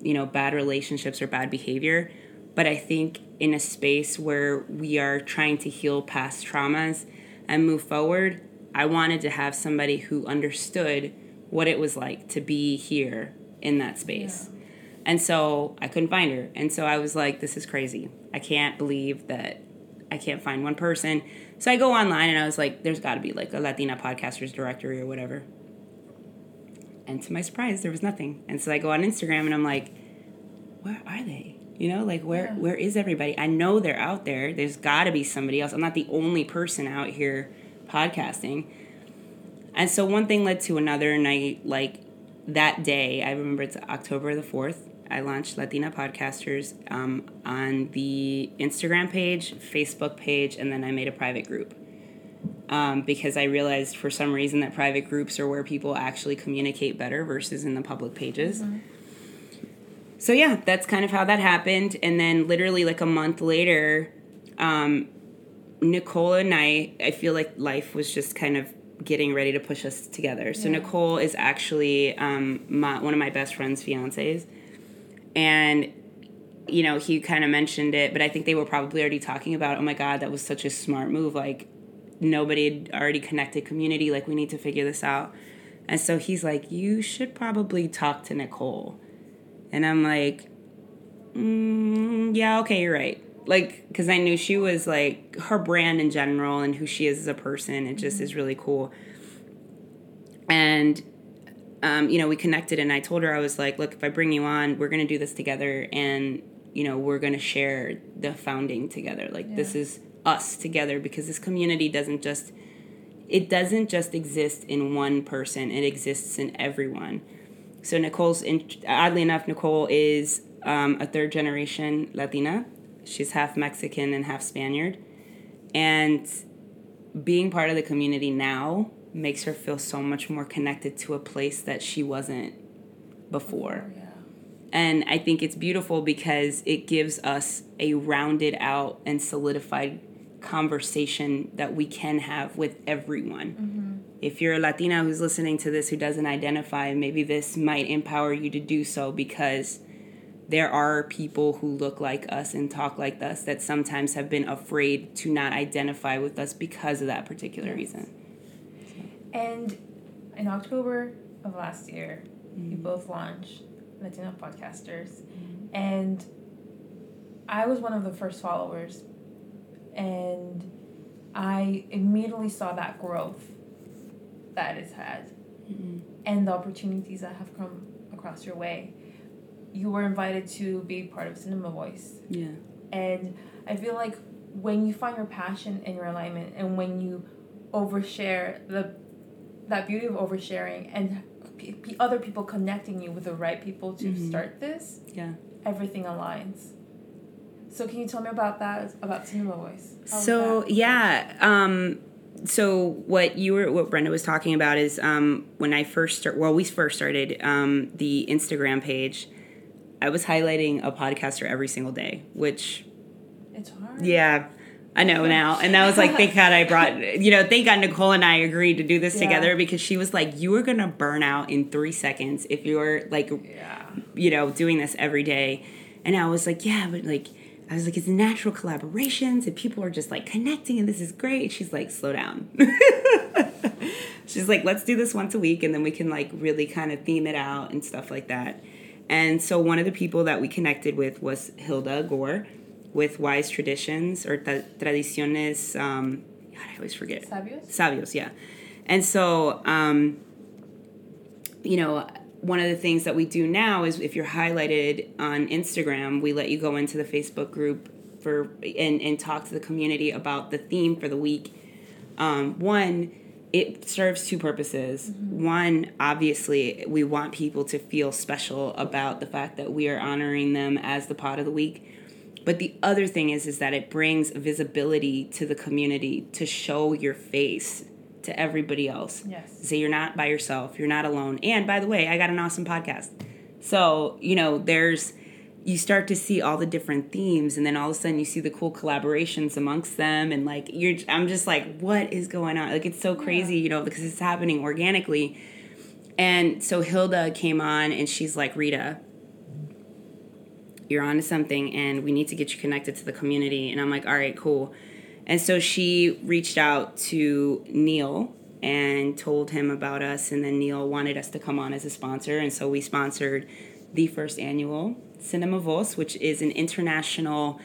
you know, bad relationships or bad behavior, but I think in a space where we are trying to heal past traumas and move forward, I wanted to have somebody who understood what it was like to be here in that space. Yeah. And so I couldn't find her. And so I was like, this is crazy. I can't believe that I can't find one person. So I go online and I was like, there's got to be like a Latina podcasters directory or whatever. And to my surprise, there was nothing. And so I go on Instagram and I'm like, where are they? You know, like where yeah. where is everybody? I know they're out there. There's got to be somebody else. I'm not the only person out here podcasting. And so one thing led to another and I like that day, I remember it's October the 4th. I launched Latina Podcasters um, on the Instagram page, Facebook page, and then I made a private group. Um, because I realized for some reason that private groups are where people actually communicate better versus in the public pages. Mm-hmm. So, yeah, that's kind of how that happened. And then, literally, like a month later, um, Nicole and I, I feel like life was just kind of getting ready to push us together. So, yeah. Nicole is actually um, my, one of my best friend's fiancés and you know he kind of mentioned it but i think they were probably already talking about oh my god that was such a smart move like nobody had already connected community like we need to figure this out and so he's like you should probably talk to nicole and i'm like mm, yeah okay you're right like because i knew she was like her brand in general and who she is as a person it just mm-hmm. is really cool and um, you know, we connected and I told her, I was like, look, if I bring you on, we're going to do this together and, you know, we're going to share the founding together. Like, yeah. this is us together because this community doesn't just, it doesn't just exist in one person, it exists in everyone. So, Nicole's, in, oddly enough, Nicole is um, a third generation Latina. She's half Mexican and half Spaniard. And being part of the community now makes her feel so much more connected to a place that she wasn't before. Oh, yeah. And I think it's beautiful because it gives us a rounded out and solidified conversation that we can have with everyone. Mm-hmm. If you're a Latina who's listening to this who doesn't identify, maybe this might empower you to do so because there are people who look like us and talk like us that sometimes have been afraid to not identify with us because of that particular yes. reason. And in October of last year, mm-hmm. you both launched Latina Podcasters. Mm-hmm. And I was one of the first followers. And I immediately saw that growth that it's had mm-hmm. and the opportunities that have come across your way. You were invited to be part of Cinema Voz. Yeah. And I feel like when you find your passion and your alignment and when you overshare the that beauty of oversharing and p- p- other people connecting you with the right people to mm-hmm. start this, yeah, everything aligns. So can you tell me about that about Cinema Voz? So yeah, um, so what you were what Brenda was talking about is um, when I first start well we first started um, the Instagram page, I was highlighting a podcaster every single day, which it's hard. Yeah, I know now. And that was like, thank God I brought, you know, thank God Nicole and I agreed to do this yeah. together because she was like, you are going to burn out in three seconds if you're like, yeah. you know, doing this every day. And I was like, yeah, but like, I was like, it's natural collaborations and people are just like connecting and this is great. She's like, slow down. She's like, let's do this once a week and then we can like really kind of theme it out and stuff like that. And so one of the people that we connected with was Hilda Gore with wise traditions or tra- tradiciones. Um, God, I always forget. Sabios. Sabios, yeah. And so, um, you know, one of the things that we do now is if you're highlighted on Instagram, we let you go into the Facebook group for and, and talk to the community about the theme for the week. Um, one, it serves two purposes. Mm-hmm. One, obviously, we want people to feel special about the fact that we are honoring them as the pot of the week. But the other thing is is that it brings visibility to the community to show your face to everybody else. Yes. So you're not by yourself, you're not alone. And by the way, I got an awesome podcast. So, you know, there's you start to see all the different themes and then all of a sudden you see the cool collaborations amongst them and like you're i'm just like what is going on like it's so crazy you know because it's happening organically and so hilda came on and she's like rita you're onto something and we need to get you connected to the community and i'm like all right cool and so she reached out to neil and told him about us and then neil wanted us to come on as a sponsor and so we sponsored the first annual Cinema Voz, which is an international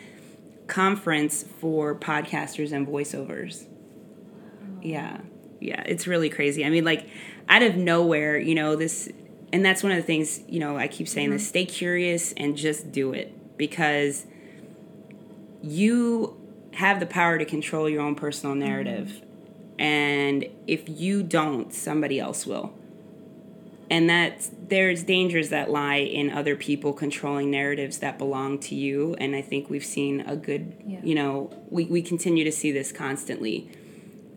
conference for podcasters and voiceovers. Yeah. Yeah, it's really crazy. I mean, like, out of nowhere, you know, this, and that's one of the things, you know, I keep saying mm-hmm. this stay curious and just do it because you have the power to control your own personal narrative. And if you don't, somebody else will and that there's dangers that lie in other people controlling narratives that belong to you and i think we've seen a good yeah. you know we, we continue to see this constantly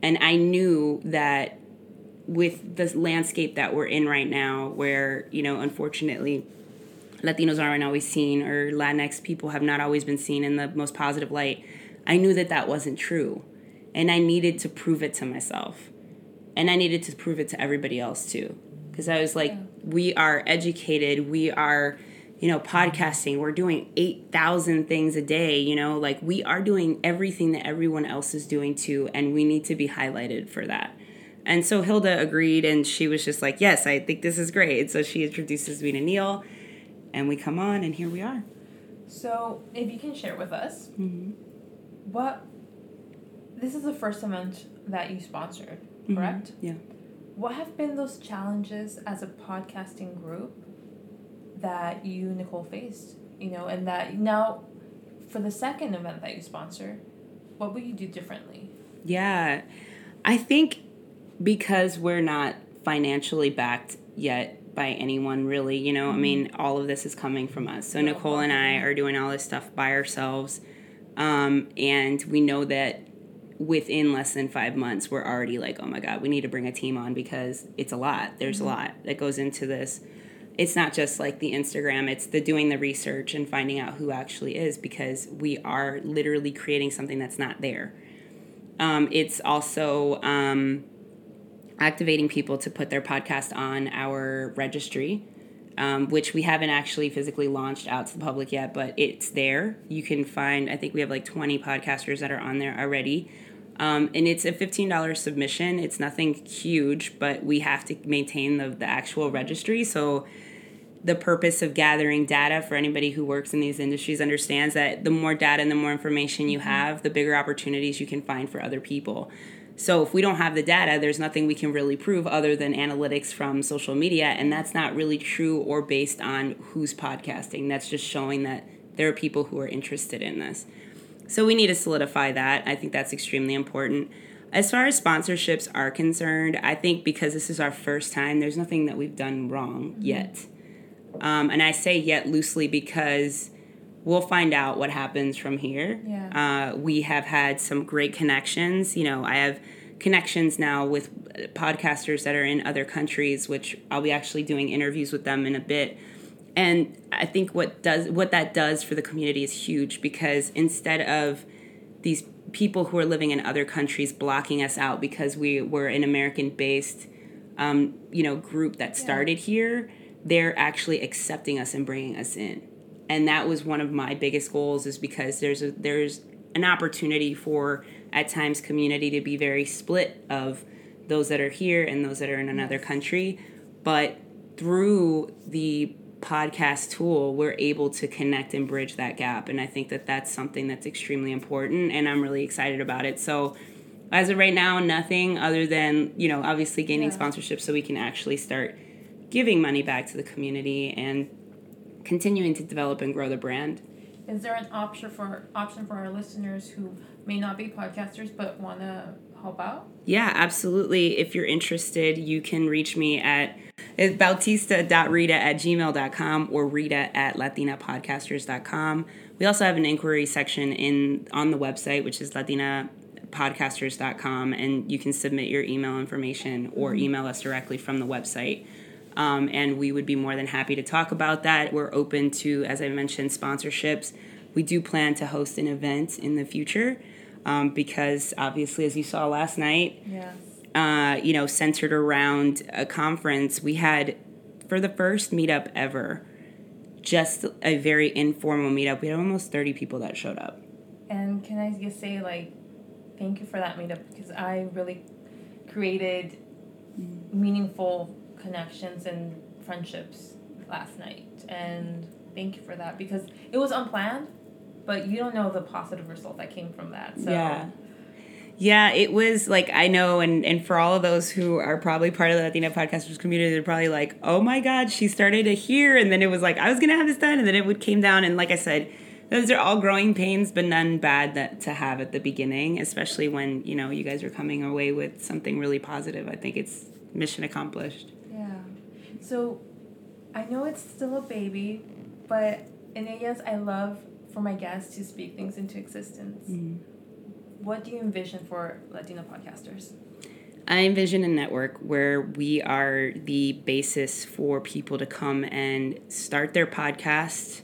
and i knew that with the landscape that we're in right now where you know unfortunately latinos aren't always seen or latinx people have not always been seen in the most positive light i knew that that wasn't true and i needed to prove it to myself and i needed to prove it to everybody else too because I was like, yeah. we are educated, we are, you know, podcasting, we're doing 8,000 things a day, you know, like we are doing everything that everyone else is doing too, and we need to be highlighted for that. And so Hilda agreed, and she was just like, yes, I think this is great. So she introduces me to Neil, and we come on, and here we are. So, if you can share with us, mm-hmm. What this is the first event that you sponsored, mm-hmm. correct? Mm-hmm. Yeah what have been those challenges as a podcasting group that you nicole faced you know and that now for the second event that you sponsor what would you do differently yeah i think because we're not financially backed yet by anyone really you know mm-hmm. i mean all of this is coming from us so nicole and i are doing all this stuff by ourselves um, and we know that within less than five months, we're already like, oh my God, we need to bring a team on because it's a lot. There's mm-hmm. a lot that goes into this. It's not just like the Instagram, it's the doing the research and finding out who actually is because we are literally creating something that's not there. Um, it's also um, activating people to put their podcast on our registry. Um, which we haven't actually physically launched out to the public yet, but it's there. You can find, I think we have like 20 podcasters that are on there already. Um, and it's a $15 submission. It's nothing huge, but we have to maintain the, the actual registry. So, the purpose of gathering data for anybody who works in these industries understands that the more data and the more information you mm-hmm. have, the bigger opportunities you can find for other people. So, if we don't have the data, there's nothing we can really prove other than analytics from social media. And that's not really true or based on who's podcasting. That's just showing that there are people who are interested in this. So we need to solidify that. I think that's extremely important. As far as sponsorships are concerned, I think because this is our first time, there's nothing that we've done wrong yet. Um, and I say yet loosely because we'll find out what happens from here. Yeah. Uh, we have had some great connections. You know, I have connections now with podcasters that are in other countries, which I'll be actually doing interviews with them in a bit and I think what does what that does for the community is huge because instead of these people who are living in other countries blocking us out because we were an American based um, you know group that started yeah. here, they're actually accepting us and bringing us in. And that was one of my biggest goals is because there's a there's an opportunity for at times community to be very split of those that are here and those that are in another country, but through the podcast tool, we're able to connect and bridge that gap. And I think that that's something that's extremely important, and I'm really excited about it. So, as of right now, nothing other than, you know, obviously gaining yeah. sponsorships so we can actually start giving money back to the community and continuing to develop and grow the brand. Is there an option for option for our listeners who may not be podcasters but want to help out? Yeah, absolutely. If you're interested, you can reach me at bautista.rita at gmail.com or rita at latinapodcasters.com. We also have an inquiry section in on the website, which is latinapodcasters.com, and you can submit your email information or mm-hmm. email us directly from the website. Um, and we would be more than happy to talk about that. We're open to, as I mentioned, sponsorships. We do plan to host an event in the future um, because, obviously, as you saw last night, Yes. uh, you know, centered around a conference, we had for the first meetup ever, just a very informal meetup. We had almost 30 people that showed up. And can I just say, like, thank you for that meetup because I really created meaningful connections and friendships last night. And thank you for that because it was unplanned, but you don't know the positive result that came from that. So, Yeah. Yeah, it was like I know, and and for all of those who are probably part of the Latina podcasters community, they're probably like, "Oh my God, she started it here," and then it was like I was gonna have this done, and then it would came down, and like I said, those are all growing pains, but none bad that to have at the beginning, especially when you know you guys are coming away with something really positive. I think it's mission accomplished. Yeah. So I know it's still a baby, but in ellas, I love for my guests to speak things into existence. Mm-hmm. What do you envision for Latina podcasters? I envision a network where we are the basis for people to come and start their podcast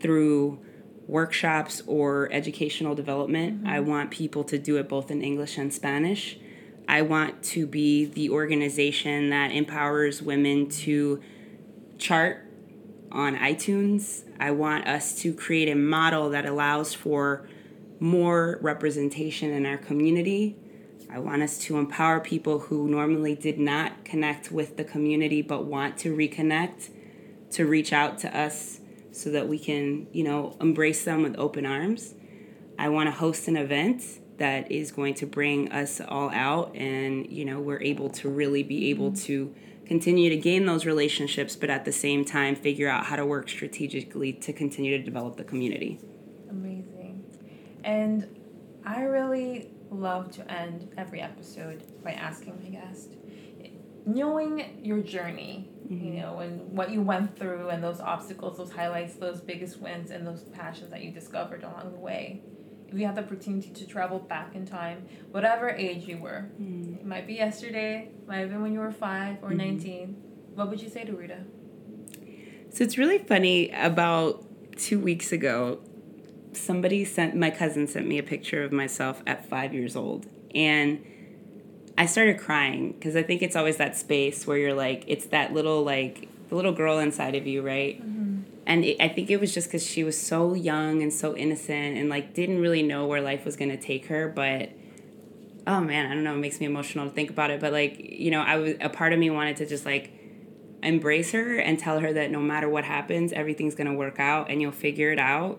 through workshops or educational development. Mm-hmm. I want people to do it both in English and Spanish. I want to be the organization that empowers women to chart on iTunes. I want us to create a model that allows for more representation in our community. I want us to empower people who normally did not connect with the community but want to reconnect to reach out to us so that we can, you know, embrace them with open arms. I want to host an event that is going to bring us all out and, you know, we're able to really be able to continue to gain those relationships but at the same time figure out how to work strategically to continue to develop the community. Amazing. And I really love to end every episode by asking my guest, knowing your journey, you mm-hmm. know, and what you went through, and those obstacles, those highlights, those biggest wins, and those passions that you discovered along the way. If you had the opportunity to travel back in time, whatever age you were, hmm. it might be yesterday, might have been when you were five or hmm. 19, what would you say to Rita? So it's really funny. About two weeks ago, somebody sent my cousin sent me a picture of myself at five years old, and I started crying because I think it's always that space where you're like, it's that little like the little girl inside of you, right? Mm-hmm. And it, I think it was just because she was so young and so innocent and like didn't really know where life was gonna take her, but oh man, I don't know, it makes me emotional to think about it. But like, you know, I was a part of me wanted to just like embrace her and tell her that no matter what happens, everything's gonna work out and you'll figure it out,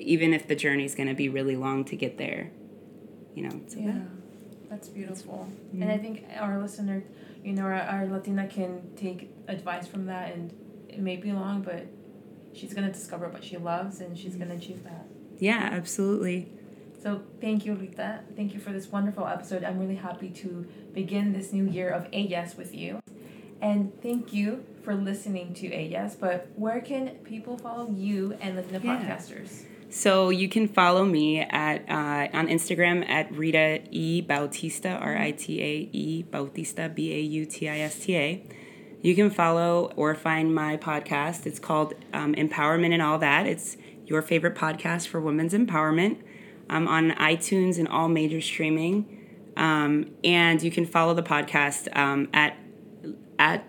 even if the journey's gonna be really long to get there. You know, so Yeah, that's beautiful. Mm-hmm. And I think our listener, you know, our, our Latina can take advice from that, and it may be long, but she's gonna discover what she loves, and she's gonna achieve that. yeah, absolutely. So thank you, Rita. Thank you for this wonderful episode. I'm really happy to begin this new year of Ellas with you. And thank you for listening to Ellas. But where can people follow you and Latina Yeah. podcasters? So you can follow me at uh, on Instagram at Rita E Bautista R I T A E Bautista B A U T I S T A. You can follow or find my podcast. It's called um, Empowerment and All That. It's your favorite podcast for women's empowerment. I'm on iTunes and all major streaming, um, and you can follow the podcast um, at at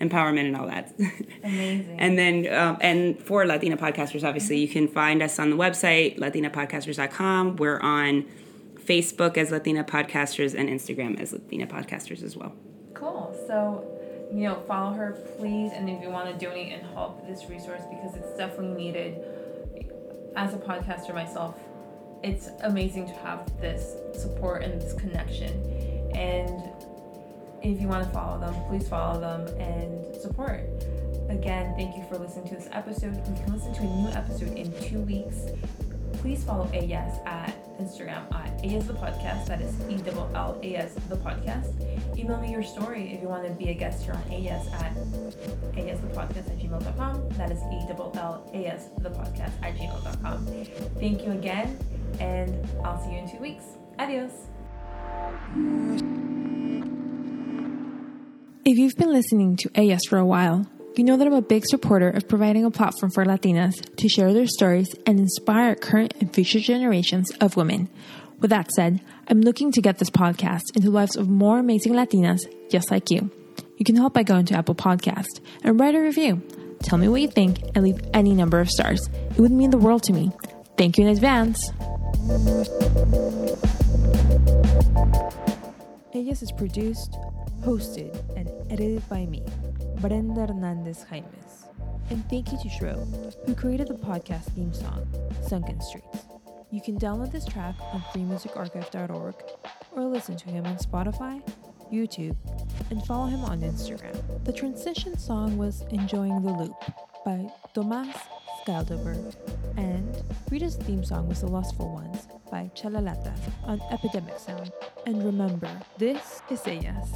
Empowerment and All That. Amazing. And then, um, and for Latina podcasters, obviously, you can find us on the website, latinapodcasters.com. We're on Facebook as Latina Podcasters and Instagram as Latina Podcasters as well. Cool. So, you know, follow her, please. And if you want to donate and help this resource, because it's definitely needed. As a podcaster myself, it's amazing to have this support and this connection. And if you want to follow them, please follow them and support. Again, thank you for listening to this episode. You can listen to a new episode in two weeks. Please follow Ellas at Instagram at Ellas the podcast. That is E double L A S the podcast. Email me your story if you want to be a guest here on Ellas at Ellas the podcast at gmail.com. That is E double L A S the podcast at gmail.com. Thank you again, and I'll see you in two weeks. Adios. If you've been listening to Ellas for a while, you know that I'm a big supporter of providing a platform for Latinas to share their stories and inspire current and future generations of women. With that said, I'm looking to get this podcast into the lives of more amazing Latinas just like you. You can help by going to Apple Podcast and write a review. Tell me what you think and leave any number of stars. It would mean the world to me. Thank you in advance. Ellas is produced, hosted, and edited by me, Brenda Hernandez Jaimes. And thank you to Shro, who created the podcast theme song, Sunken Streets. You can download this track on freemusicarchive.org or listen to him on Spotify, YouTube, and follow him on Instagram. The transition song was Enjoying the Loop by Tomas Skyldeberg, and Rita's theme song was The Lustful Ones by Chalalata on Epidemic Sound. And remember, this is a Ellas.